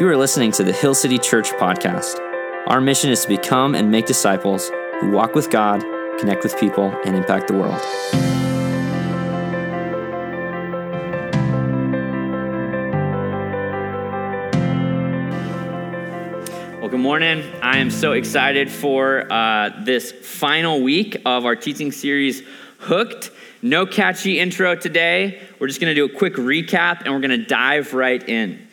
You are listening to the Hill City Church podcast. Our mission is to become and make disciples who walk with God, connect with people, and impact the world. Well, good morning. I am so excited for uh, this final week of our teaching series, Hooked. No catchy intro today. We're just going to do a quick recap and we're going to dive right in.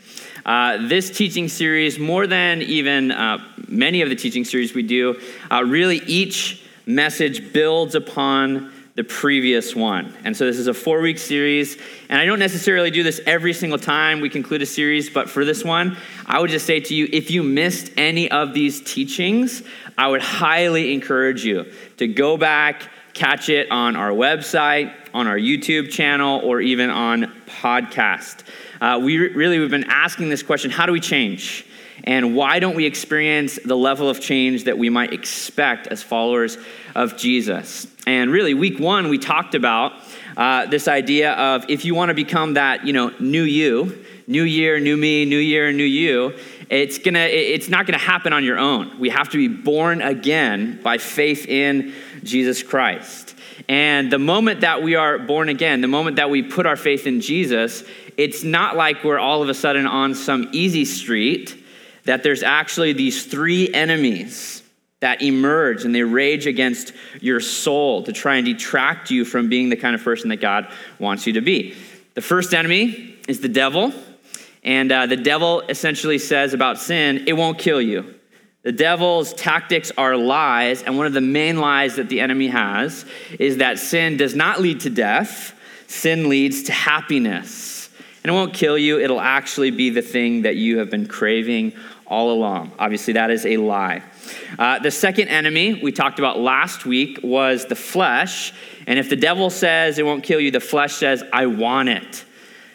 Uh, this teaching series, more than even uh, many of the teaching series we do, uh, really each message builds upon the previous one. And so this is a four week series. And I don't necessarily do this every single time we conclude a series, but for this one, I would just say to you if you missed any of these teachings, I would highly encourage you to go back, catch it on our website, on our YouTube channel, or even on podcast uh, we re- really we've been asking this question: How do we change? And why don't we experience the level of change that we might expect as followers of Jesus? And really, week one, we talked about uh, this idea of if you want to become that, you know, new you, new year, new me, new year, new you, it's gonna, it's not gonna happen on your own. We have to be born again by faith in Jesus Christ. And the moment that we are born again, the moment that we put our faith in Jesus, it's not like we're all of a sudden on some easy street, that there's actually these three enemies that emerge and they rage against your soul to try and detract you from being the kind of person that God wants you to be. The first enemy is the devil. And uh, the devil essentially says about sin, it won't kill you. The devil's tactics are lies, and one of the main lies that the enemy has is that sin does not lead to death, sin leads to happiness. And it won't kill you, it'll actually be the thing that you have been craving all along. Obviously, that is a lie. Uh, the second enemy we talked about last week was the flesh. And if the devil says it won't kill you, the flesh says, I want it.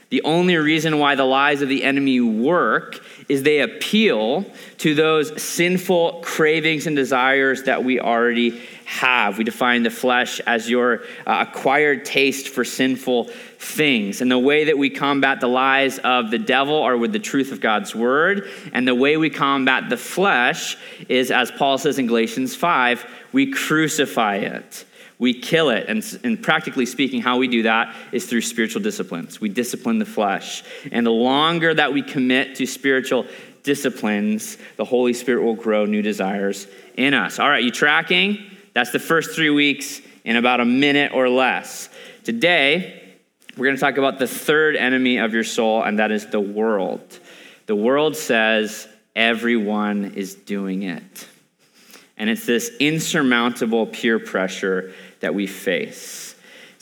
The only reason why the lies of the enemy work is they appeal to those sinful cravings and desires that we already have. We define the flesh as your uh, acquired taste for sinful things. And the way that we combat the lies of the devil are with the truth of God's word. And the way we combat the flesh is, as Paul says in Galatians 5, we crucify it. We kill it. And, and practically speaking, how we do that is through spiritual disciplines. We discipline the flesh. And the longer that we commit to spiritual disciplines, the Holy Spirit will grow new desires in us. All right, you tracking? That's the first three weeks in about a minute or less. Today, we're going to talk about the third enemy of your soul, and that is the world. The world says everyone is doing it. And it's this insurmountable peer pressure that we face.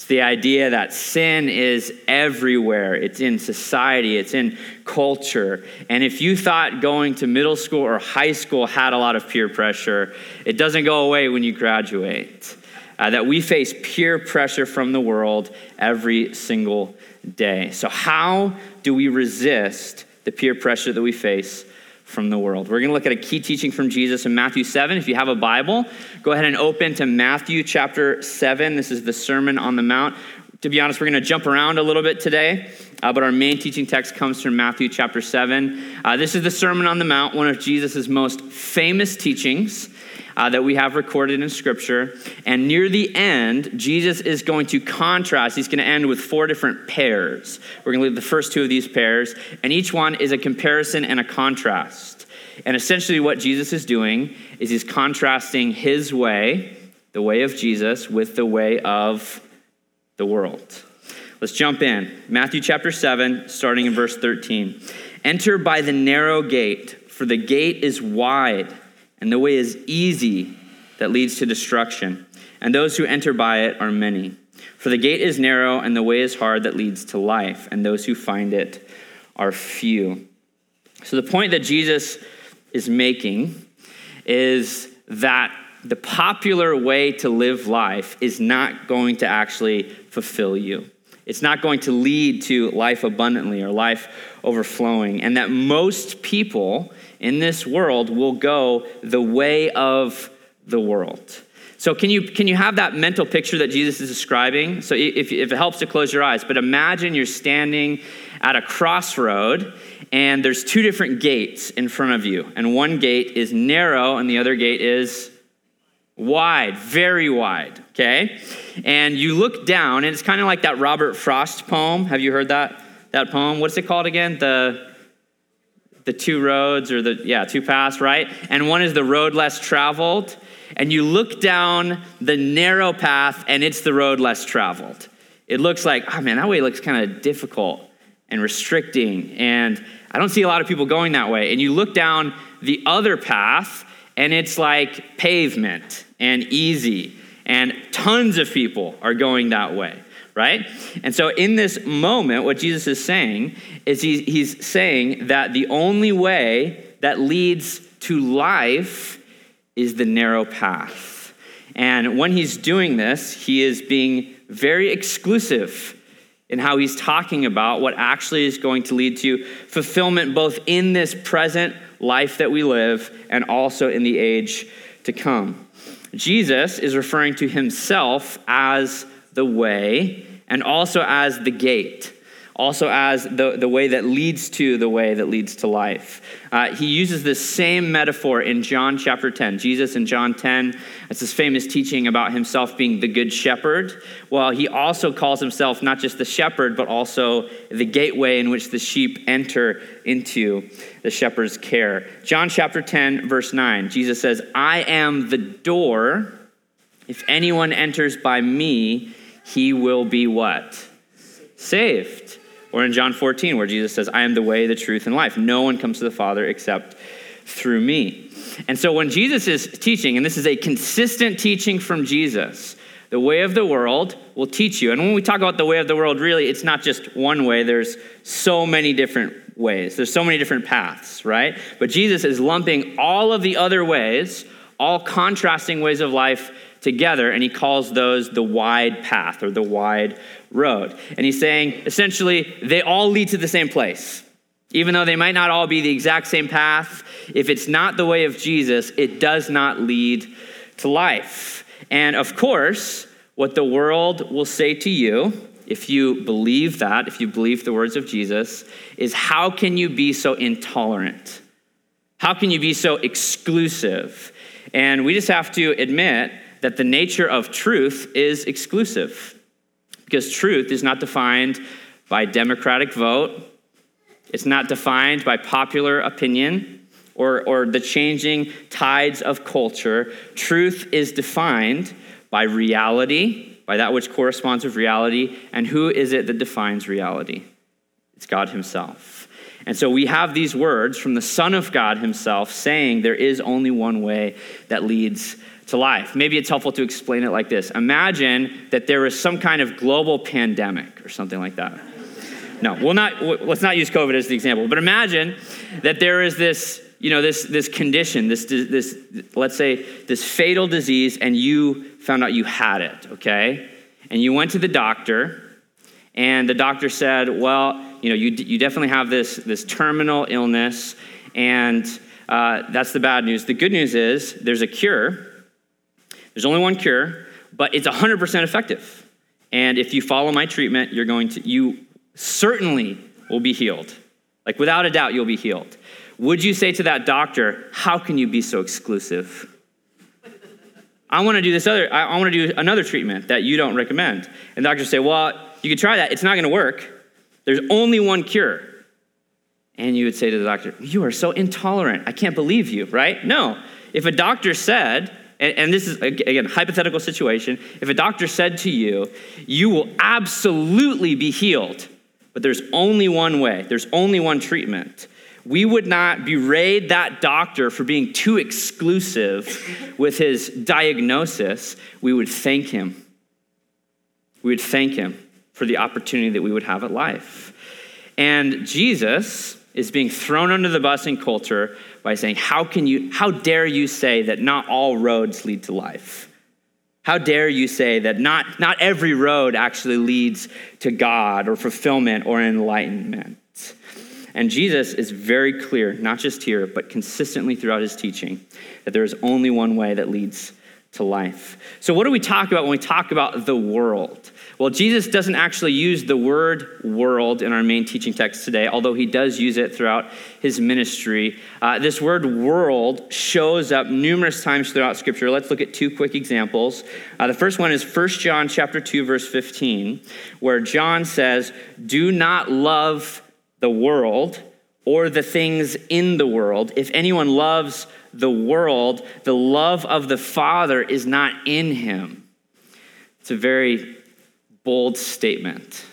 It's the idea that sin is everywhere. It's in society, it's in culture. And if you thought going to middle school or high school had a lot of peer pressure, it doesn't go away when you graduate. Uh, that we face peer pressure from the world every single day. So, how do we resist the peer pressure that we face from the world. We're going to look at a key teaching from Jesus in Matthew 7. If you have a Bible, go ahead and open to Matthew chapter 7. This is the Sermon on the Mount. To be honest, we're going to jump around a little bit today, uh, but our main teaching text comes from Matthew chapter 7. Uh, this is the Sermon on the Mount, one of Jesus' most famous teachings. Uh, that we have recorded in Scripture. And near the end, Jesus is going to contrast. He's going to end with four different pairs. We're going to leave the first two of these pairs, and each one is a comparison and a contrast. And essentially, what Jesus is doing is he's contrasting his way, the way of Jesus, with the way of the world. Let's jump in. Matthew chapter 7, starting in verse 13. Enter by the narrow gate, for the gate is wide and the way is easy that leads to destruction, and those who enter by it are many. For the gate is narrow, and the way is hard that leads to life, and those who find it are few. So, the point that Jesus is making is that the popular way to live life is not going to actually fulfill you. It's not going to lead to life abundantly or life overflowing. And that most people in this world will go the way of the world. So, can you, can you have that mental picture that Jesus is describing? So, if, if it helps to close your eyes, but imagine you're standing at a crossroad and there's two different gates in front of you. And one gate is narrow, and the other gate is wide, very wide, okay? And you look down, and it's kind of like that Robert Frost poem. Have you heard that, that poem? What's it called again? The, the two roads, or the, yeah, two paths, right? And one is the road less traveled. And you look down the narrow path, and it's the road less traveled. It looks like, oh man, that way looks kind of difficult and restricting. And I don't see a lot of people going that way. And you look down the other path, and it's like pavement and easy, and tons of people are going that way, right? And so, in this moment, what Jesus is saying is he's, he's saying that the only way that leads to life is the narrow path. And when he's doing this, he is being very exclusive in how he's talking about what actually is going to lead to fulfillment both in this present life that we live and also in the age to come. Jesus is referring to himself as the way and also as the gate also as the, the way that leads to the way that leads to life. Uh, he uses this same metaphor in John chapter 10. Jesus in John 10, it's this famous teaching about himself being the good shepherd. Well, he also calls himself not just the shepherd, but also the gateway in which the sheep enter into the shepherd's care. John chapter 10, verse 9, Jesus says, I am the door. If anyone enters by me, he will be what? Saved. Or in John 14, where Jesus says, I am the way, the truth, and life. No one comes to the Father except through me. And so when Jesus is teaching, and this is a consistent teaching from Jesus, the way of the world will teach you. And when we talk about the way of the world, really, it's not just one way, there's so many different ways, there's so many different paths, right? But Jesus is lumping all of the other ways, all contrasting ways of life together, and he calls those the wide path or the wide road. And he's saying essentially they all lead to the same place. Even though they might not all be the exact same path, if it's not the way of Jesus, it does not lead to life. And of course, what the world will say to you, if you believe that, if you believe the words of Jesus, is how can you be so intolerant? How can you be so exclusive? And we just have to admit that the nature of truth is exclusive because truth is not defined by democratic vote, it's not defined by popular opinion or, or the changing tides of culture. Truth is defined by reality, by that which corresponds with reality, and who is it that defines reality? It's God Himself. And so we have these words from the Son of God Himself saying there is only one way that leads to life. Maybe it's helpful to explain it like this Imagine that there is some kind of global pandemic or something like that. No, we'll not, let's not use COVID as the example, but imagine that there is this, you know, this, this condition, this, this, let's say, this fatal disease, and you found out you had it, okay? And you went to the doctor, and the doctor said, well, you know, you, you definitely have this, this terminal illness, and uh, that's the bad news. The good news is there's a cure, there's only one cure, but it's 100% effective. And if you follow my treatment, you're going to, you certainly will be healed. Like without a doubt, you'll be healed. Would you say to that doctor, How can you be so exclusive? I want to do this other, I want to do another treatment that you don't recommend. And doctors say, Well, you could try that. It's not going to work. There's only one cure. And you would say to the doctor, You are so intolerant. I can't believe you, right? No. If a doctor said, and, and this is, again, hypothetical situation. If a doctor said to you, you will absolutely be healed, but there's only one way, there's only one treatment, we would not berate that doctor for being too exclusive with his diagnosis. We would thank him. We would thank him for the opportunity that we would have at life. And Jesus is being thrown under the bus in culture by saying, How can you, how dare you say that not all roads lead to life? How dare you say that not, not every road actually leads to God or fulfillment or enlightenment? And Jesus is very clear, not just here, but consistently throughout his teaching, that there is only one way that leads to life. So, what do we talk about when we talk about the world? Well, Jesus doesn't actually use the word world in our main teaching text today, although he does use it throughout his ministry. Uh, this word world shows up numerous times throughout Scripture. Let's look at two quick examples. Uh, the first one is 1 John chapter 2, verse 15, where John says, Do not love the world or the things in the world. If anyone loves the world, the love of the Father is not in him. It's a very bold statement.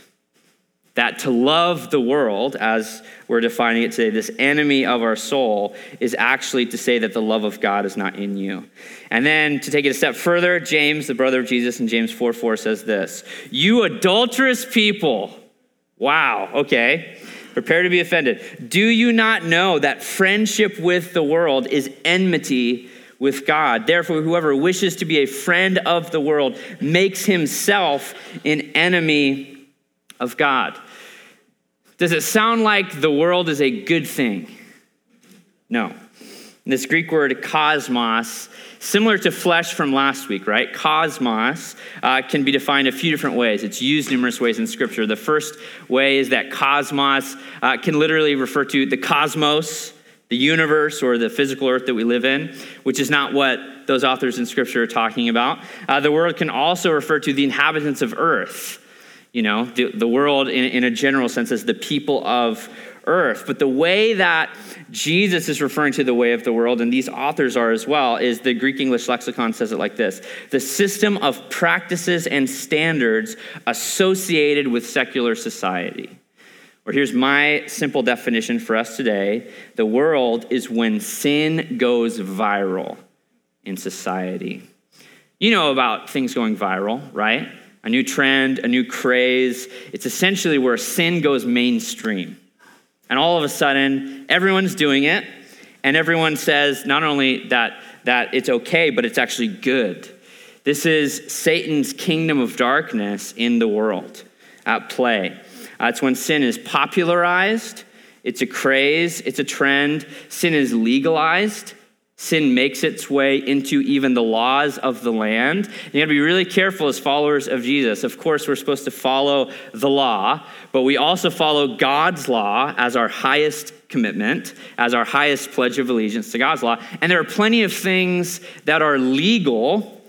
That to love the world, as we're defining it today, this enemy of our soul, is actually to say that the love of God is not in you. And then to take it a step further, James, the brother of Jesus, in James 4 4 says this You adulterous people. Wow, okay. Prepare to be offended. Do you not know that friendship with the world is enmity with God? Therefore, whoever wishes to be a friend of the world makes himself an enemy of God. Does it sound like the world is a good thing? No. This Greek word cosmos Similar to flesh from last week, right? Cosmos uh, can be defined a few different ways. It's used numerous ways in Scripture. The first way is that cosmos uh, can literally refer to the cosmos, the universe, or the physical earth that we live in, which is not what those authors in Scripture are talking about. Uh, the word can also refer to the inhabitants of earth, you know, the, the world in, in a general sense as the people of earth. But the way that Jesus is referring to the way of the world, and these authors are as well, is the Greek English lexicon says it like this the system of practices and standards associated with secular society. Or here's my simple definition for us today the world is when sin goes viral in society. You know about things going viral, right? A new trend, a new craze. It's essentially where sin goes mainstream. And all of a sudden, everyone's doing it, and everyone says not only that, that it's okay, but it's actually good. This is Satan's kingdom of darkness in the world at play. Uh, it's when sin is popularized, it's a craze, it's a trend, sin is legalized, Sin makes its way into even the laws of the land. You gotta be really careful as followers of Jesus. Of course, we're supposed to follow the law, but we also follow God's law as our highest commitment, as our highest pledge of allegiance to God's law. And there are plenty of things that are legal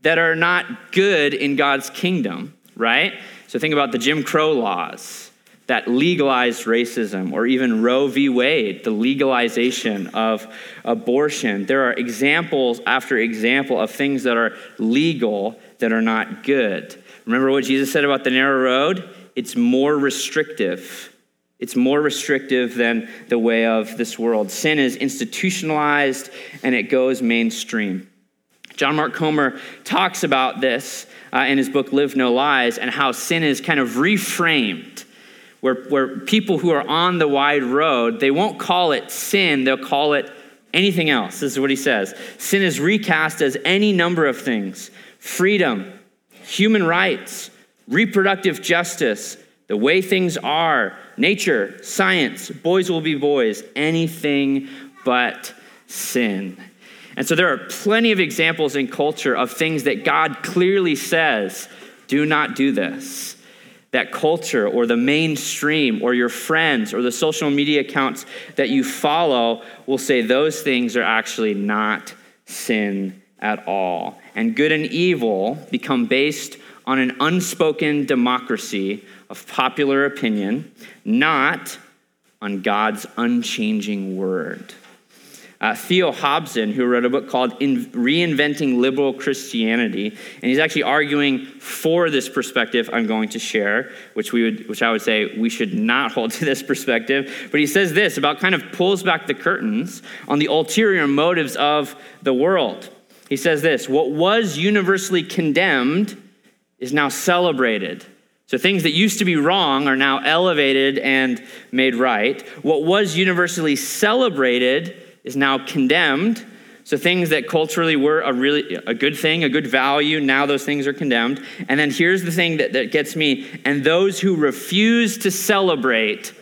that are not good in God's kingdom, right? So think about the Jim Crow laws that legalized racism, or even Roe v. Wade, the legalization of abortion. There are examples after example of things that are legal that are not good. Remember what Jesus said about the narrow road? It's more restrictive. It's more restrictive than the way of this world. Sin is institutionalized and it goes mainstream. John Mark Comer talks about this uh, in his book Live No Lies and how sin is kind of reframed where, where people who are on the wide road, they won't call it sin, they'll call it anything else. This is what he says Sin is recast as any number of things freedom, human rights, reproductive justice, the way things are, nature, science, boys will be boys, anything but sin. And so there are plenty of examples in culture of things that God clearly says do not do this that culture or the mainstream or your friends or the social media accounts that you follow will say those things are actually not sin at all. And good and evil become based on an unspoken democracy of popular opinion, not on God's unchanging word. Uh, Theo Hobson, who wrote a book called In Reinventing Liberal Christianity, and he's actually arguing for this perspective I'm going to share, which, we would, which I would say we should not hold to this perspective. But he says this about kind of pulls back the curtains on the ulterior motives of the world. He says this What was universally condemned is now celebrated. So things that used to be wrong are now elevated and made right. What was universally celebrated is now condemned. So things that culturally were a really a good thing, a good value, now those things are condemned. And then here's the thing that, that gets me, and those who refuse to celebrate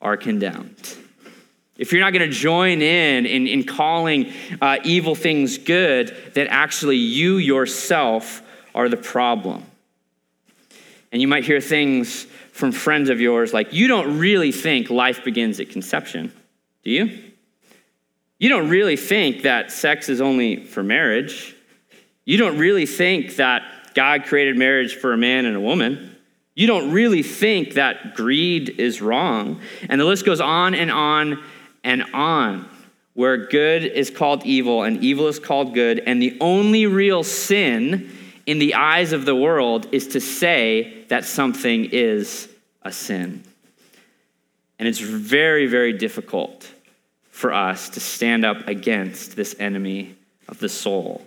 are condemned. if you're not going to join in in, in calling uh, evil things good, then actually you yourself are the problem. And you might hear things from friends of yours like, you don't really think life begins at conception, do you? You don't really think that sex is only for marriage. You don't really think that God created marriage for a man and a woman. You don't really think that greed is wrong. And the list goes on and on and on, where good is called evil and evil is called good. And the only real sin in the eyes of the world is to say that something is a sin. And it's very, very difficult for us to stand up against this enemy of the soul.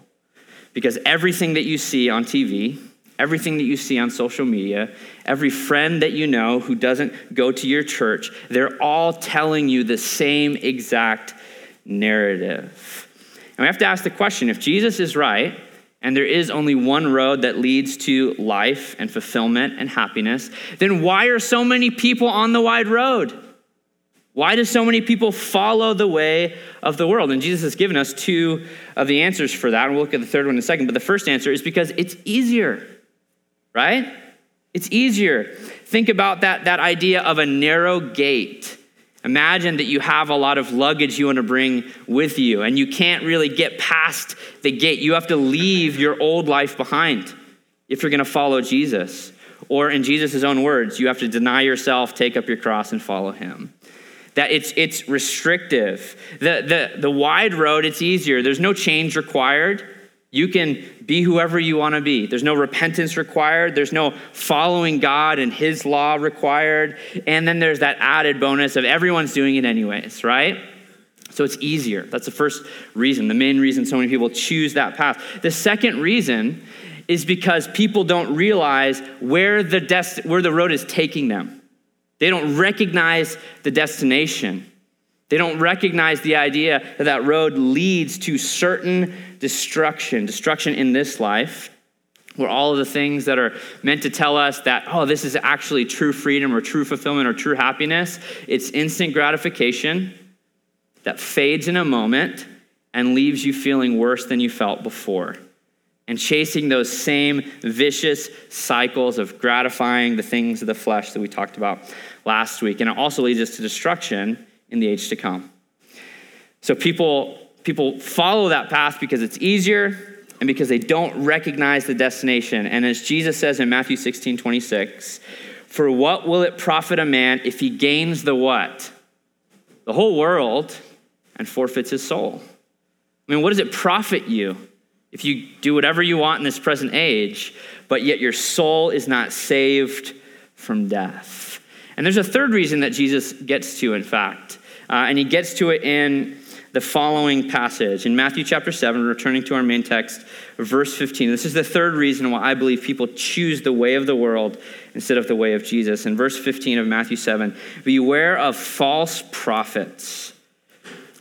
Because everything that you see on TV, everything that you see on social media, every friend that you know who doesn't go to your church, they're all telling you the same exact narrative. And we have to ask the question if Jesus is right, and there is only one road that leads to life and fulfillment and happiness, then why are so many people on the wide road? Why do so many people follow the way of the world? And Jesus has given us two of the answers for that. And we'll look at the third one in a second. But the first answer is because it's easier, right? It's easier. Think about that, that idea of a narrow gate. Imagine that you have a lot of luggage you want to bring with you, and you can't really get past the gate. You have to leave your old life behind if you're going to follow Jesus. Or, in Jesus' own words, you have to deny yourself, take up your cross, and follow him that it's, it's restrictive. The, the, the wide road, it's easier. There's no change required. You can be whoever you want to be. There's no repentance required. There's no following God and His law required. And then there's that added bonus of everyone's doing it anyways, right? So it's easier. That's the first reason, the main reason so many people choose that path. The second reason is because people don't realize where the, dest- where the road is taking them. They don't recognize the destination. They don't recognize the idea that that road leads to certain destruction, destruction in this life, where all of the things that are meant to tell us that, oh, this is actually true freedom or true fulfillment or true happiness, it's instant gratification that fades in a moment and leaves you feeling worse than you felt before and chasing those same vicious cycles of gratifying the things of the flesh that we talked about last week. And it also leads us to destruction in the age to come. So people, people follow that path because it's easier and because they don't recognize the destination. And as Jesus says in Matthew 16 26, for what will it profit a man if he gains the what? The whole world and forfeits his soul. I mean, what does it profit you if you do whatever you want in this present age, but yet your soul is not saved from death. And there's a third reason that Jesus gets to, in fact, uh, and he gets to it in the following passage in Matthew chapter 7, returning to our main text, verse 15. This is the third reason why I believe people choose the way of the world instead of the way of Jesus. In verse 15 of Matthew 7, beware of false prophets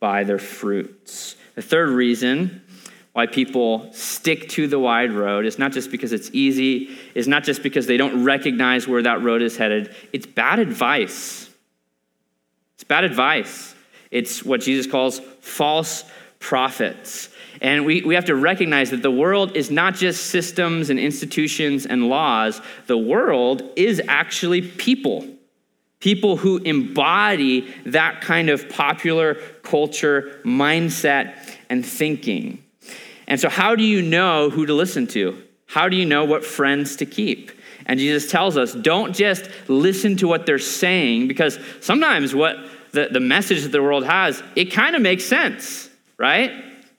by their fruits. The third reason why people stick to the wide road is not just because it's easy, is not just because they don't recognize where that road is headed. It's bad advice. It's bad advice. It's what Jesus calls false prophets. And we, we have to recognize that the world is not just systems and institutions and laws, the world is actually people. People who embody that kind of popular culture mindset and thinking. And so, how do you know who to listen to? How do you know what friends to keep? And Jesus tells us don't just listen to what they're saying, because sometimes what the, the message that the world has, it kind of makes sense, right?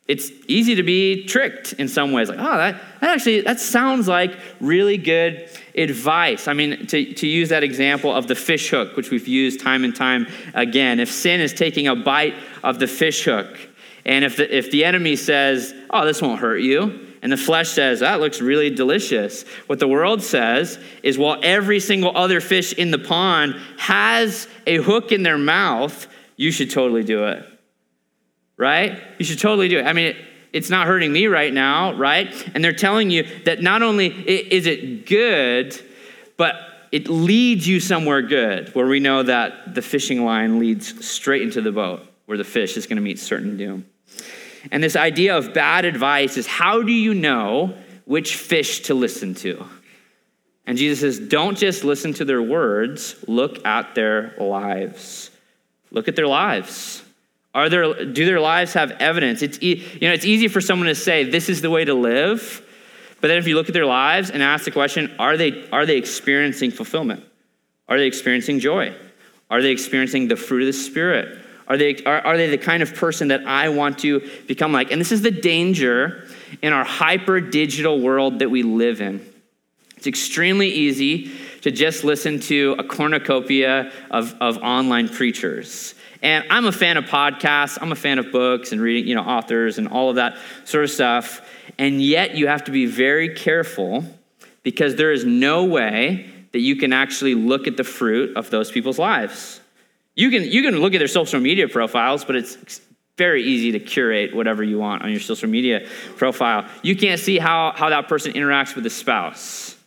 it's easy to be tricked in some ways. Like, oh, that, that actually, that sounds like really good advice. I mean, to, to use that example of the fish hook, which we've used time and time again, if sin is taking a bite of the fish hook, and if the, if the enemy says, oh, this won't hurt you, and the flesh says, that looks really delicious. What the world says is, well, every single other fish in the pond has a hook in their mouth, you should totally do it right? You should totally do it. I mean, it's not hurting me right now, right? And they're telling you that not only is it good, but it leads you somewhere good, where we know that the fishing line leads straight into the boat, where the fish is going to meet certain doom. And this idea of bad advice is how do you know which fish to listen to? And Jesus says, don't just listen to their words, look at their lives. Look at their lives. Are there, do their lives have evidence? It's, you know, it's easy for someone to say, this is the way to live. But then if you look at their lives and ask the question, are they, are they experiencing fulfillment? Are they experiencing joy? Are they experiencing the fruit of the Spirit? Are they, are, are they the kind of person that I want to become like? And this is the danger in our hyper digital world that we live in. It's extremely easy to just listen to a cornucopia of, of online preachers. And I'm a fan of podcasts, I'm a fan of books and reading, you know, authors and all of that sort of stuff. And yet you have to be very careful because there is no way that you can actually look at the fruit of those people's lives. You can, you can look at their social media profiles, but it's very easy to curate whatever you want on your social media profile. You can't see how, how that person interacts with a spouse.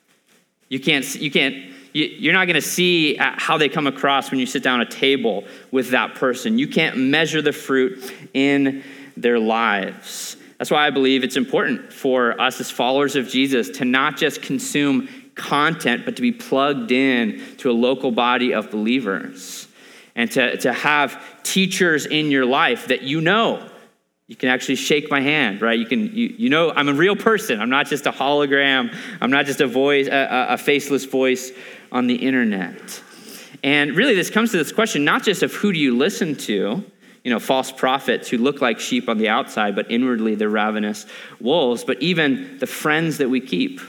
You can't, you can't you're not going to see uh, how they come across when you sit down at a table with that person. You can't measure the fruit in their lives. That's why I believe it's important for us as followers of Jesus to not just consume content, but to be plugged in to a local body of believers and to, to have teachers in your life that you know you can actually shake my hand, right? You can, you, you know, I'm a real person. I'm not just a hologram. I'm not just a voice, a, a faceless voice on the internet. And really, this comes to this question not just of who do you listen to, you know, false prophets who look like sheep on the outside, but inwardly they're ravenous wolves, but even the friends that we keep,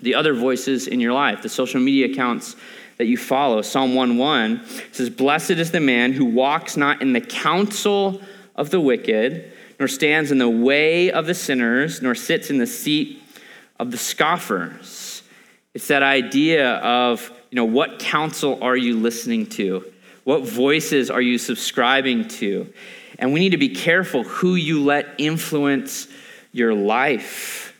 the other voices in your life, the social media accounts that you follow. Psalm 1:1 says, Blessed is the man who walks not in the counsel of the wicked, nor stands in the way of the sinners, nor sits in the seat of the scoffers. It's that idea of, you know, what counsel are you listening to? What voices are you subscribing to? And we need to be careful who you let influence your life.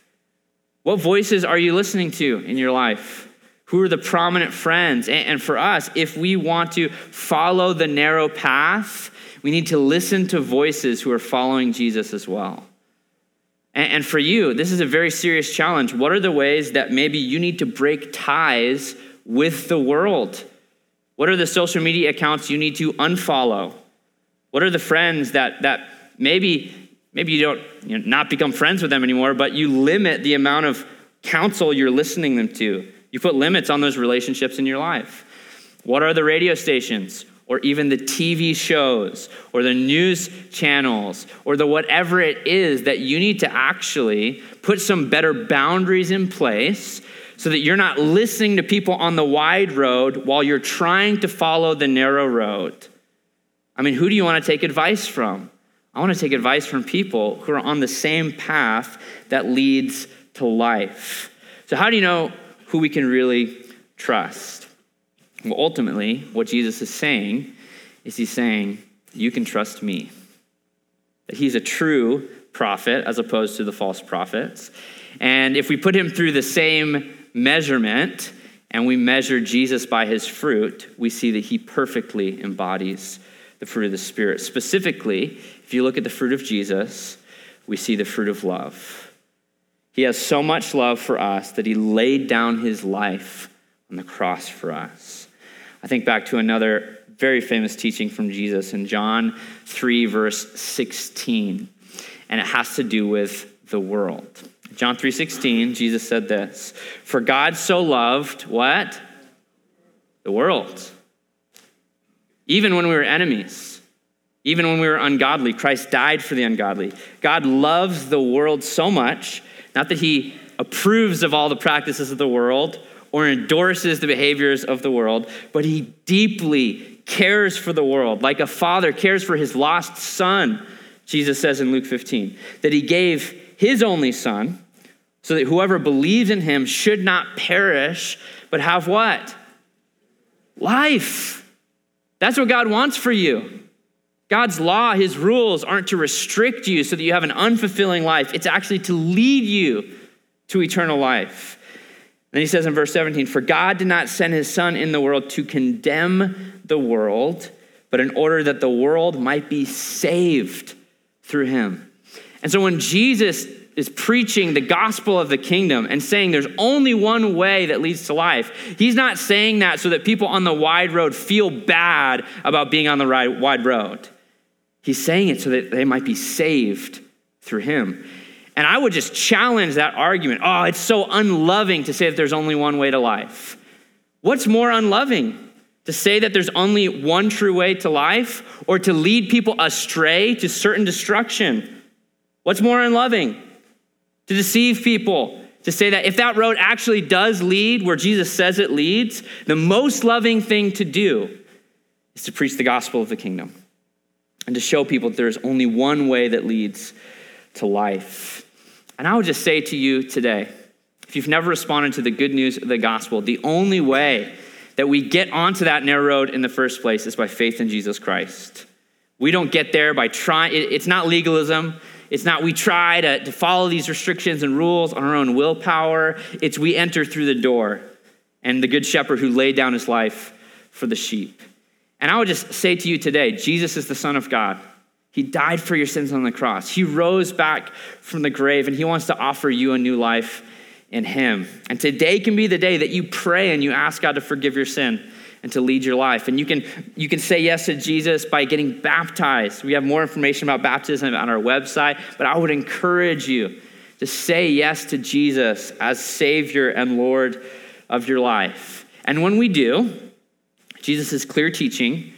What voices are you listening to in your life? Who are the prominent friends? And for us, if we want to follow the narrow path, we need to listen to voices who are following Jesus as well. And for you, this is a very serious challenge. What are the ways that maybe you need to break ties with the world? What are the social media accounts you need to unfollow? What are the friends that, that maybe, maybe you don't you know, not become friends with them anymore, but you limit the amount of counsel you're listening them to? You put limits on those relationships in your life. What are the radio stations? Or even the TV shows or the news channels or the whatever it is that you need to actually put some better boundaries in place so that you're not listening to people on the wide road while you're trying to follow the narrow road. I mean, who do you want to take advice from? I want to take advice from people who are on the same path that leads to life. So, how do you know who we can really trust? Well, ultimately, what Jesus is saying is he's saying, You can trust me. That he's a true prophet as opposed to the false prophets. And if we put him through the same measurement and we measure Jesus by his fruit, we see that he perfectly embodies the fruit of the Spirit. Specifically, if you look at the fruit of Jesus, we see the fruit of love. He has so much love for us that he laid down his life on the cross for us. I think back to another very famous teaching from Jesus in John 3, verse 16, and it has to do with the world. John 3:16, Jesus said this, "For God so loved what? The world. Even when we were enemies, Even when we were ungodly, Christ died for the ungodly. God loves the world so much, not that he approves of all the practices of the world or endorses the behaviors of the world, but he deeply cares for the world, like a father cares for his lost son, Jesus says in Luke 15, that he gave his only son so that whoever believes in him should not perish, but have what? Life. That's what God wants for you. God's law, his rules aren't to restrict you so that you have an unfulfilling life. It's actually to lead you to eternal life. Then he says in verse 17, For God did not send his Son in the world to condemn the world, but in order that the world might be saved through him. And so when Jesus is preaching the gospel of the kingdom and saying there's only one way that leads to life, he's not saying that so that people on the wide road feel bad about being on the wide road. He's saying it so that they might be saved through him. And I would just challenge that argument. Oh, it's so unloving to say that there's only one way to life. What's more unloving? To say that there's only one true way to life or to lead people astray to certain destruction? What's more unloving? To deceive people, to say that if that road actually does lead where Jesus says it leads, the most loving thing to do is to preach the gospel of the kingdom and to show people that there's only one way that leads to life. And I would just say to you today if you've never responded to the good news of the gospel, the only way that we get onto that narrow road in the first place is by faith in Jesus Christ. We don't get there by trying, it's not legalism. It's not we try to, to follow these restrictions and rules on our own willpower. It's we enter through the door and the good shepherd who laid down his life for the sheep. And I would just say to you today Jesus is the Son of God. He died for your sins on the cross. He rose back from the grave, and He wants to offer you a new life in Him. And today can be the day that you pray and you ask God to forgive your sin and to lead your life. And you can, you can say yes to Jesus by getting baptized. We have more information about baptism on our website, but I would encourage you to say yes to Jesus as Savior and Lord of your life. And when we do, Jesus' is clear teaching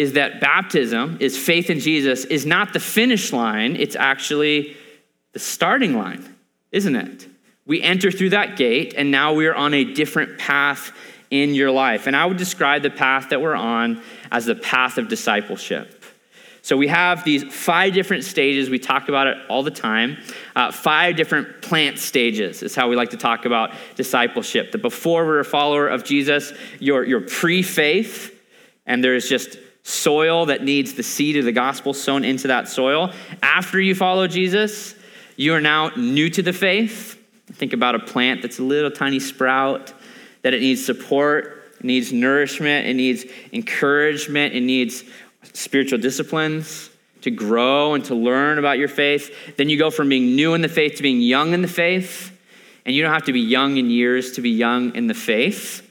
is that baptism is faith in Jesus is not the finish line, it's actually the starting line, isn't it? We enter through that gate and now we're on a different path in your life. And I would describe the path that we're on as the path of discipleship. So we have these five different stages. We talk about it all the time. Uh, five different plant stages is how we like to talk about discipleship. The before we're a follower of Jesus, your, your pre faith, and there's just soil that needs the seed of the gospel sown into that soil. After you follow Jesus, you are now new to the faith. Think about a plant that's a little tiny sprout, that it needs support, it needs nourishment, it needs encouragement, it needs spiritual disciplines to grow and to learn about your faith. Then you go from being new in the faith to being young in the faith. And you don't have to be young in years to be young in the faith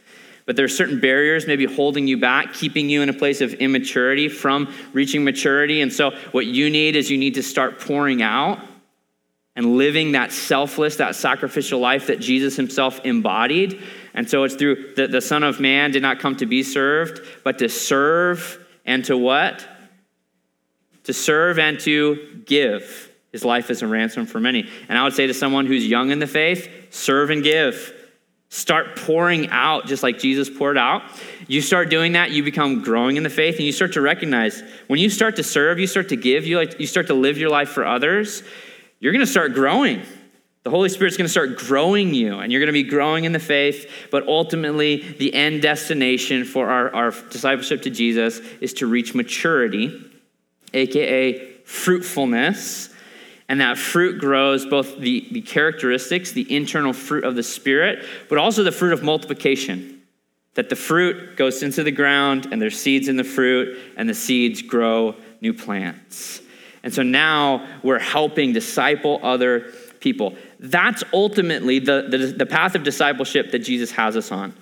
but there are certain barriers maybe holding you back, keeping you in a place of immaturity from reaching maturity. And so, what you need is you need to start pouring out and living that selfless, that sacrificial life that Jesus himself embodied. And so, it's through the, the Son of Man did not come to be served, but to serve and to what? To serve and to give his life as a ransom for many. And I would say to someone who's young in the faith, serve and give. Start pouring out just like Jesus poured out. You start doing that, you become growing in the faith, and you start to recognize when you start to serve, you start to give, you, like, you start to live your life for others, you're going to start growing. The Holy Spirit's going to start growing you, and you're going to be growing in the faith. But ultimately, the end destination for our, our discipleship to Jesus is to reach maturity, aka fruitfulness and that fruit grows both the, the characteristics, the internal fruit of the Spirit, but also the fruit of multiplication. That the fruit goes into the ground, and there's seeds in the fruit, and the seeds grow new plants. And so now we're helping disciple other people. That's ultimately the, the, the path of discipleship that Jesus has us on.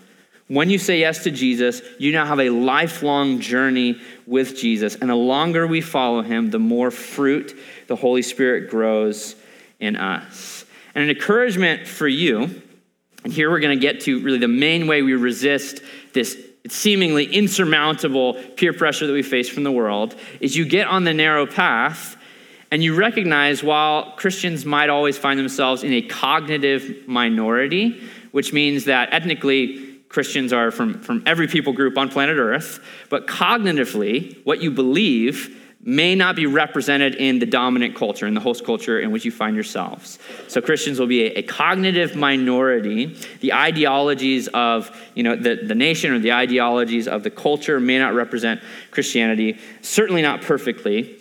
When you say yes to Jesus, you now have a lifelong journey with Jesus. And the longer we follow him, the more fruit the Holy Spirit grows in us. And an encouragement for you, and here we're going to get to really the main way we resist this seemingly insurmountable peer pressure that we face from the world, is you get on the narrow path and you recognize while Christians might always find themselves in a cognitive minority, which means that ethnically, Christians are from, from every people group on planet Earth, but cognitively, what you believe may not be represented in the dominant culture, in the host culture in which you find yourselves. So Christians will be a, a cognitive minority. The ideologies of you know, the, the nation or the ideologies of the culture may not represent Christianity, certainly not perfectly.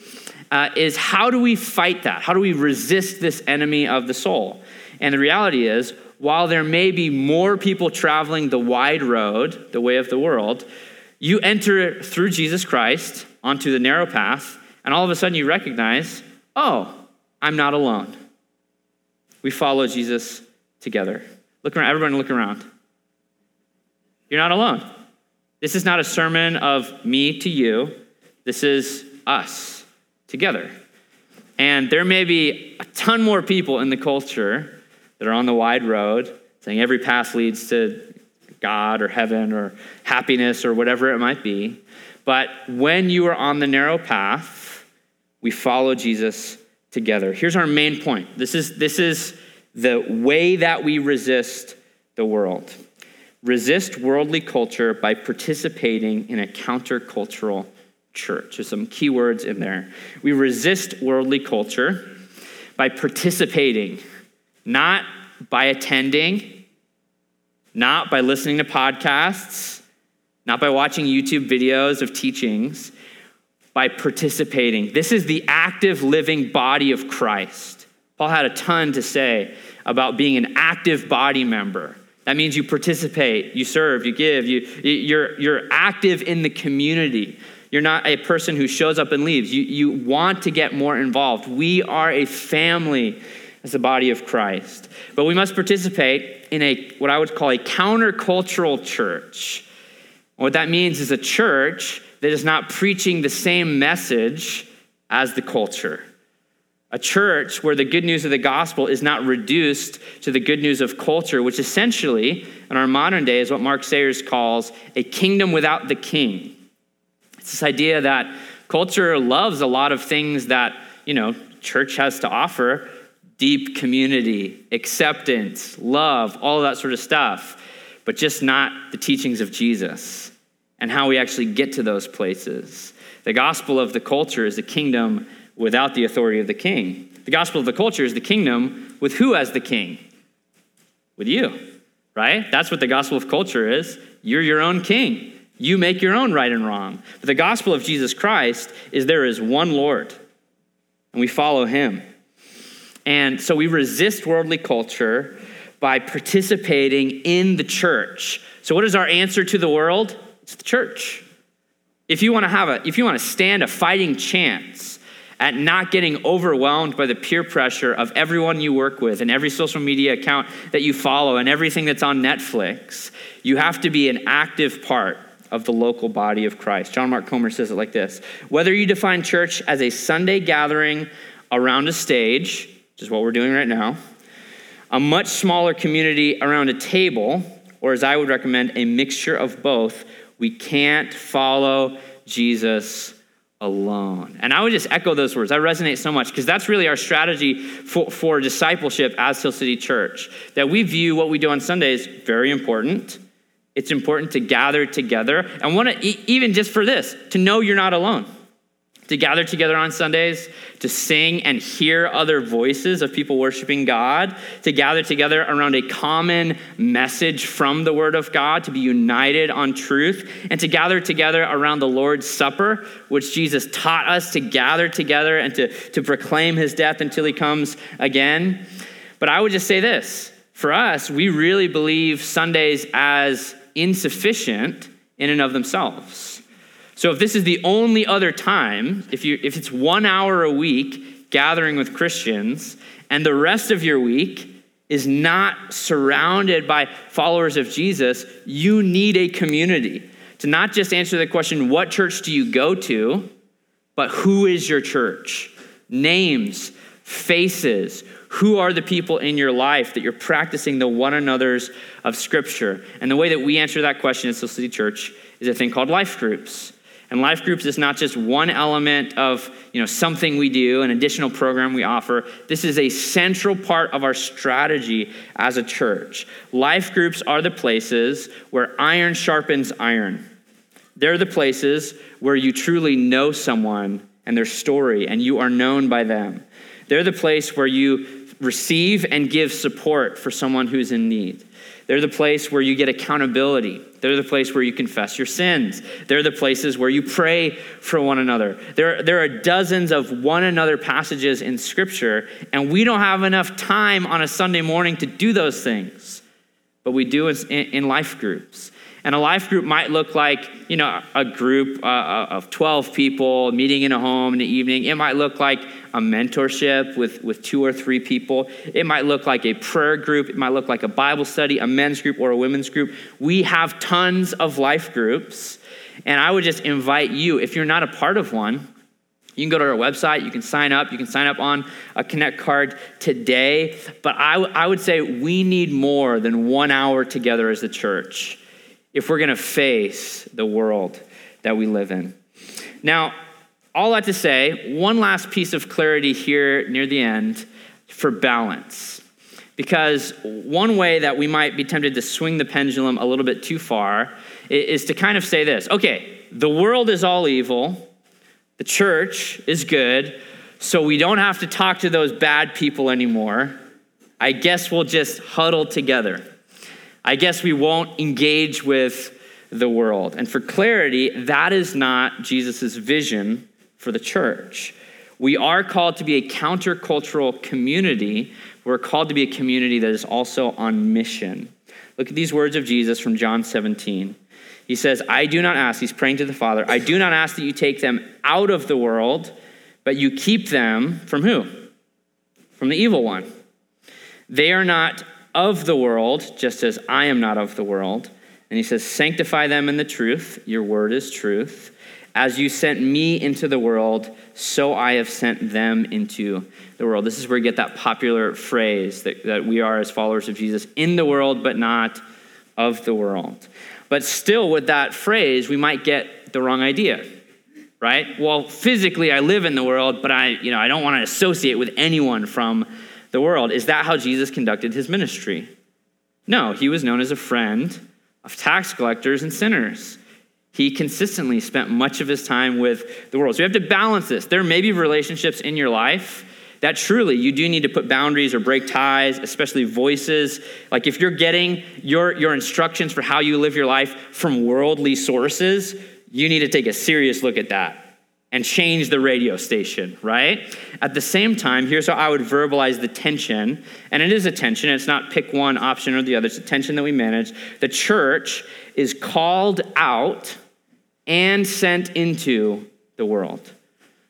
Uh, is how do we fight that? How do we resist this enemy of the soul? And the reality is, while there may be more people traveling the wide road, the way of the world, you enter through Jesus Christ onto the narrow path, and all of a sudden you recognize, oh, I'm not alone. We follow Jesus together. Look around, everyone look around. You're not alone. This is not a sermon of me to you. This is us together. And there may be a ton more people in the culture that are on the wide road, saying every path leads to God or heaven or happiness or whatever it might be. But when you are on the narrow path, we follow Jesus together. Here's our main point. This is, this is the way that we resist the world. Resist worldly culture by participating in a countercultural church. There's some key words in there. We resist worldly culture by participating not by attending, not by listening to podcasts, not by watching YouTube videos of teachings, by participating. This is the active living body of Christ. Paul had a ton to say about being an active body member. That means you participate, you serve, you give, you, you're, you're active in the community. You're not a person who shows up and leaves. You, you want to get more involved. We are a family as the body of Christ. But we must participate in a what I would call a countercultural church. What that means is a church that is not preaching the same message as the culture. A church where the good news of the gospel is not reduced to the good news of culture, which essentially, in our modern day, is what Mark Sayers calls a kingdom without the king. It's this idea that culture loves a lot of things that, you know, church has to offer, deep community, acceptance, love, all that sort of stuff, but just not the teachings of Jesus and how we actually get to those places. The gospel of the culture is the kingdom without the authority of the king. The gospel of the culture is the kingdom with who as the king? With you, right? That's what the gospel of culture is. You're your own king. You make your own right and wrong. But the gospel of Jesus Christ is there is one Lord, and we follow him. And so we resist worldly culture by participating in the church. So what is our answer to the world? It's the church. If you want to have a if you want to stand a fighting chance at not getting overwhelmed by the peer pressure of everyone you work with and every social media account that you follow and everything that's on Netflix, you have to be an active part of the local body of Christ. John Mark Comer says it like this Whether you define church as a Sunday gathering around a stage, which is what we're doing right now, a much smaller community around a table, or as I would recommend, a mixture of both, we can't follow Jesus alone. And I would just echo those words. I resonate so much because that's really our strategy for, for discipleship as Hill City Church. That we view what we do on Sundays very important. It's important to gather together. And want to, even just for this, to know you're not alone to gather together on Sundays, to sing and hear other voices of people worshiping God, to gather together around a common message from the Word of God, to be united on truth, and to gather together around the Lord's Supper, which Jesus taught us to gather together and to, to proclaim his death until he comes again. But I would just say this for us, we really believe Sundays as insufficient in and of themselves. So if this is the only other time, if, you, if it's one hour a week gathering with Christians, and the rest of your week is not surrounded by followers of Jesus, you need a community to not just answer the question, what church do you go to, but who is your church? Names, faces, Who are the people in your life that you're practicing the one another's of Scripture? And the way that we answer that question at Soul City Church is a thing called life groups. And life groups is not just one element of you know, something we do, an additional program we offer. This is a central part of our strategy as a church. Life groups are the places where iron sharpens iron. They're the places where you truly know someone and their story, and you are known by them. They're the place where you receive and give support for someone who's in need. They're the place where you get accountability. They're the place where you confess your sins. They're the places where you pray for one another. There, there are dozens of one another passages in Scripture, and we don't have enough time on a Sunday morning to do those things. But we do in, in life groups. And a life group might look like, you know, a group uh, uh, of 12 people meeting in a home in the evening. It might look like a mentorship with, with two or three people. It might look like a prayer group. It might look like a Bible study, a men's group, or a women's group. We have tons of life groups. And I would just invite you, if you're not a part of one, you can go to our website, you can sign up, you can sign up on a Connect card today. But I, w- I would say we need more than one hour together as a church if we're going to face the world that we live in. Now, all that to say, one last piece of clarity here near the end for balance. Because one way that we might be tempted to swing the pendulum a little bit too far is to kind of say this okay, the world is all evil, the church is good, so we don't have to talk to those bad people anymore. I guess we'll just huddle together. I guess we won't engage with the world. And for clarity, that is not Jesus' vision for the church. We are called to be a countercultural community. We're called to be a community that is also on mission. Look at these words of Jesus from John 17. He says, I do not ask, he's praying to the Father, I do not ask that you take them out of the world, but you keep them from who? From the evil one. They are not of the world, just as I am not of the world. And he says, Sanctify them in the truth. Your word is truth. As you sent me into the world, so I have sent them into the world. This is where you get that popular phrase that, that we are, as followers of Jesus, in the world, but not of the world. But still, with that phrase, we might get the wrong idea, right? Well, physically, I live in the world, but I, you know, I don't want to associate with anyone from the world. Is that how Jesus conducted his ministry? No, he was known as a friend of tax collectors and sinners. He consistently spent much of his time with the world. So you have to balance this. There may be relationships in your life that truly you do need to put boundaries or break ties, especially voices. Like if you're getting your, your instructions for how you live your life from worldly sources, you need to take a serious look at that and change the radio station, right? At the same time, here's how I would verbalize the tension. And it is a tension, it's not pick one option or the other, it's a tension that we manage. The church is called out and sent into the world.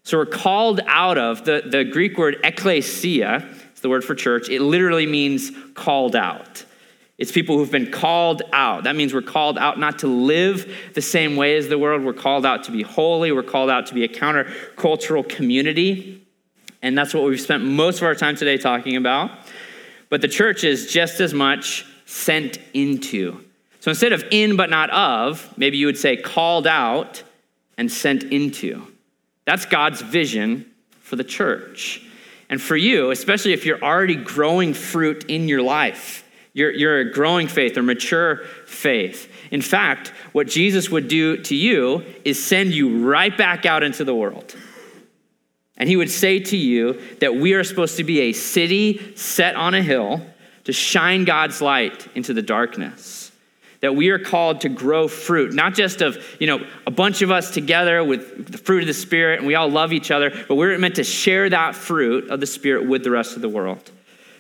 So we're called out of the, the Greek word ekklesia, it's the word for church, it literally means called out. It's people who've been called out. That means we're called out not to live the same way as the world. We're called out to be holy. We're called out to be a countercultural community. And that's what we've spent most of our time today talking about. But the church is just as much sent into. So instead of in but not of, maybe you would say called out and sent into. That's God's vision for the church. And for you, especially if you're already growing fruit in your life, you're, you're a growing faith or mature faith. In fact, what Jesus would do to you is send you right back out into the world. And he would say to you that we are supposed to be a city set on a hill to shine God's light into the darkness. That we are called to grow fruit, not just of, you know, a bunch of us together with the fruit of the Spirit and we all love each other, but we're meant to share that fruit of the Spirit with the rest of the world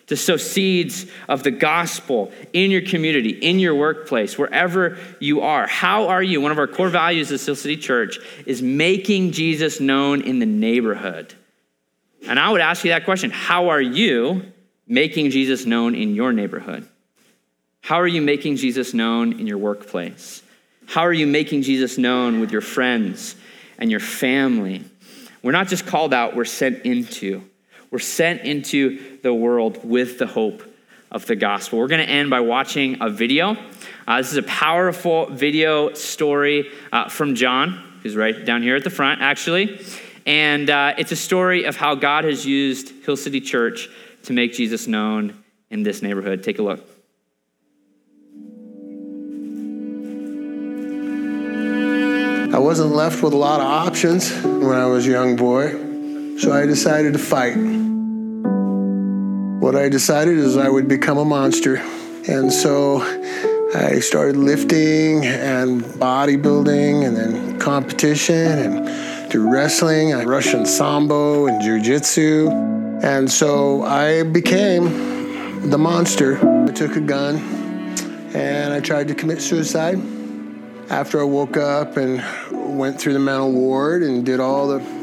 to sow seeds of the gospel in your community, in your workplace, wherever you are. How are you? One of our core values at Soul City Church is making Jesus known in the neighborhood. And I would ask you that question How are you making Jesus known in your neighborhood? How are you making Jesus known in your workplace? How are you making Jesus known with your friends and your family? We're not just called out, we're sent into. We're sent into the world with the hope of the gospel. We're going to end by watching a video. Uh, this is a powerful video story uh, from John, who's right down here at the front, actually. And uh, it's a story of how God has used Hill City Church to make Jesus known in this neighborhood. Take a look. I wasn't left with a lot of options when I was a young boy, so I decided to fight. What I decided is I would become a monster. And so I started lifting and bodybuilding and then competition and do wrestling, and Russian sambo and jujitsu. And so I became the monster. I took a gun and I tried to commit suicide. After I woke up and went through the mental ward and did all the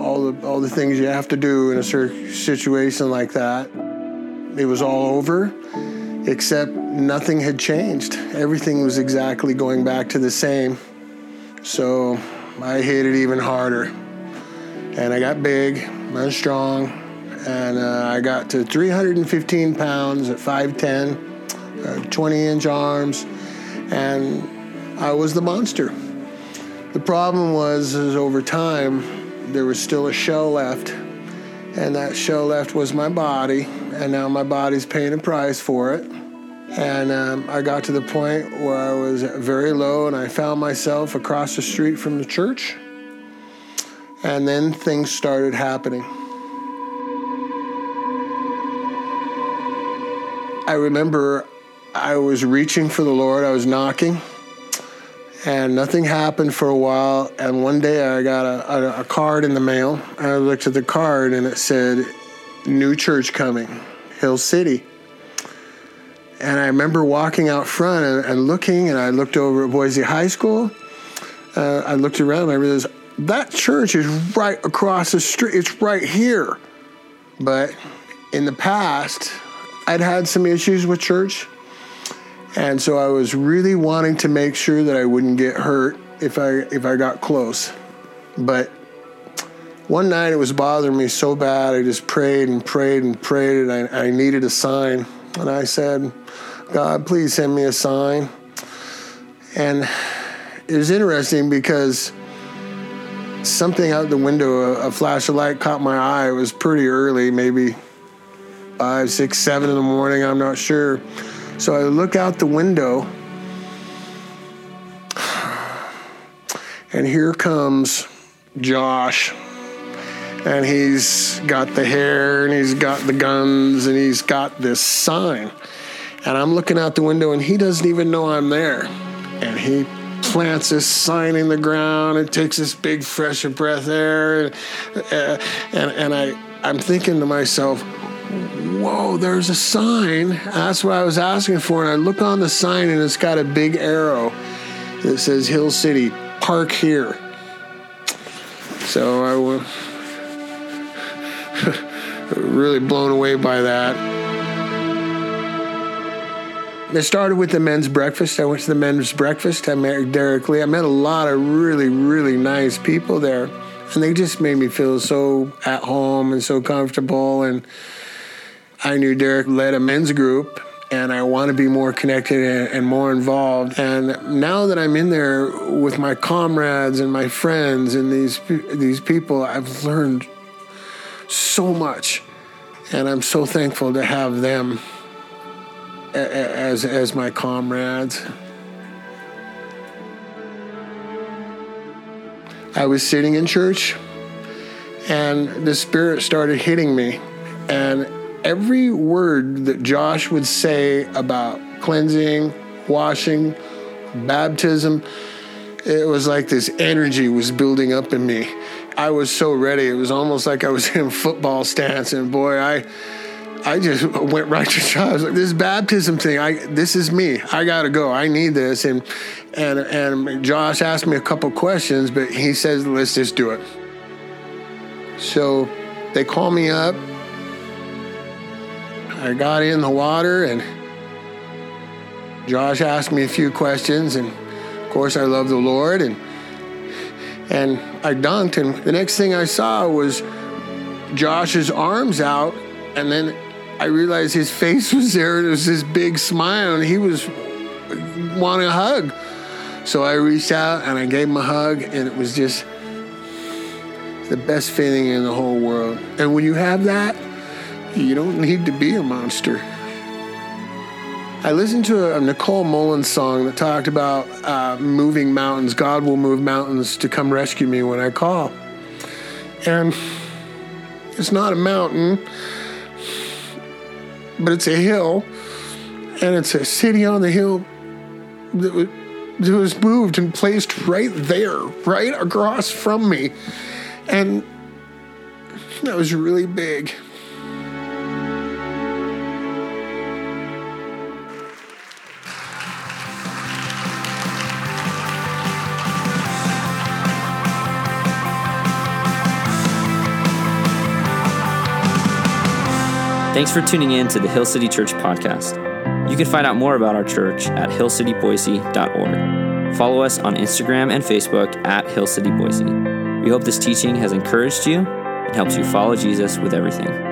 all the all the things you have to do in a situation like that, it was all over. Except nothing had changed. Everything was exactly going back to the same. So I hit it even harder. And I got big, and strong, and uh, I got to 315 pounds at 5'10, uh, 20 inch arms, and I was the monster. The problem was, is over time, there was still a shell left, and that shell left was my body, and now my body's paying a price for it. And um, I got to the point where I was very low, and I found myself across the street from the church. And then things started happening. I remember I was reaching for the Lord, I was knocking, and nothing happened for a while. And one day I got a, a, a card in the mail, I looked at the card, and it said, New church coming, Hill City. And I remember walking out front and, and looking, and I looked over at Boise High School. Uh, I looked around and I realized that church is right across the street. It's right here. But in the past, I'd had some issues with church. And so I was really wanting to make sure that I wouldn't get hurt if I if I got close. But one night it was bothering me so bad, I just prayed and prayed and prayed, and I, I needed a sign. And I said, God, please send me a sign. And it was interesting because something out the window, a, a flash of light caught my eye. It was pretty early, maybe five, six, seven in the morning, I'm not sure. So I look out the window, and here comes Josh. And he's got the hair, and he's got the guns, and he's got this sign. And I'm looking out the window, and he doesn't even know I'm there. And he plants this sign in the ground and takes this big fresh breath air. And, uh, and, and I, I'm thinking to myself, whoa, there's a sign. That's what I was asking for. And I look on the sign, and it's got a big arrow that says Hill City, park here. So I was really blown away by that. It started with the men's breakfast. I went to the men's breakfast. I met Derek Lee. I met a lot of really, really nice people there. And they just made me feel so at home and so comfortable. And I knew Derek led a men's group, and I want to be more connected and, more involved. And now that I'm in there with my comrades and my friends and these these people, I've learned so much, and I'm so thankful to have them as as my comrades. I was sitting in church and the spirit started hitting me and every word that Josh would say about cleansing, washing, baptism, it was like this energy was building up in me. I was so ready. It was almost like I was in football stance and boy, I I just went right to Josh. I was like, this baptism thing, I this is me. I gotta go. I need this. And and and Josh asked me a couple questions, but he says, let's just do it. So they call me up. I got in the water and Josh asked me a few questions and of course I love the Lord and and I dunked and the next thing I saw was Josh's arms out, and then I realized his face was there, and it was this big smile, and he was wanting a hug. So I reached out and I gave him a hug, and it was just the best feeling in the whole world. And when you have that, you don't need to be a monster. I listened to a Nicole Mullen song that talked about uh, moving mountains. God will move mountains to come rescue me when I call. And it's not a mountain, but it's a hill, and it's a city on the hill that was, that was moved and placed right there, right across from me. And that was really big. Thanks for tuning in to the Hill City Church podcast. You can find out more about our church at hillcityboise.org. Follow us on Instagram and Facebook at Hill City Boise. We hope this teaching has encouraged you and helps you follow Jesus with everything.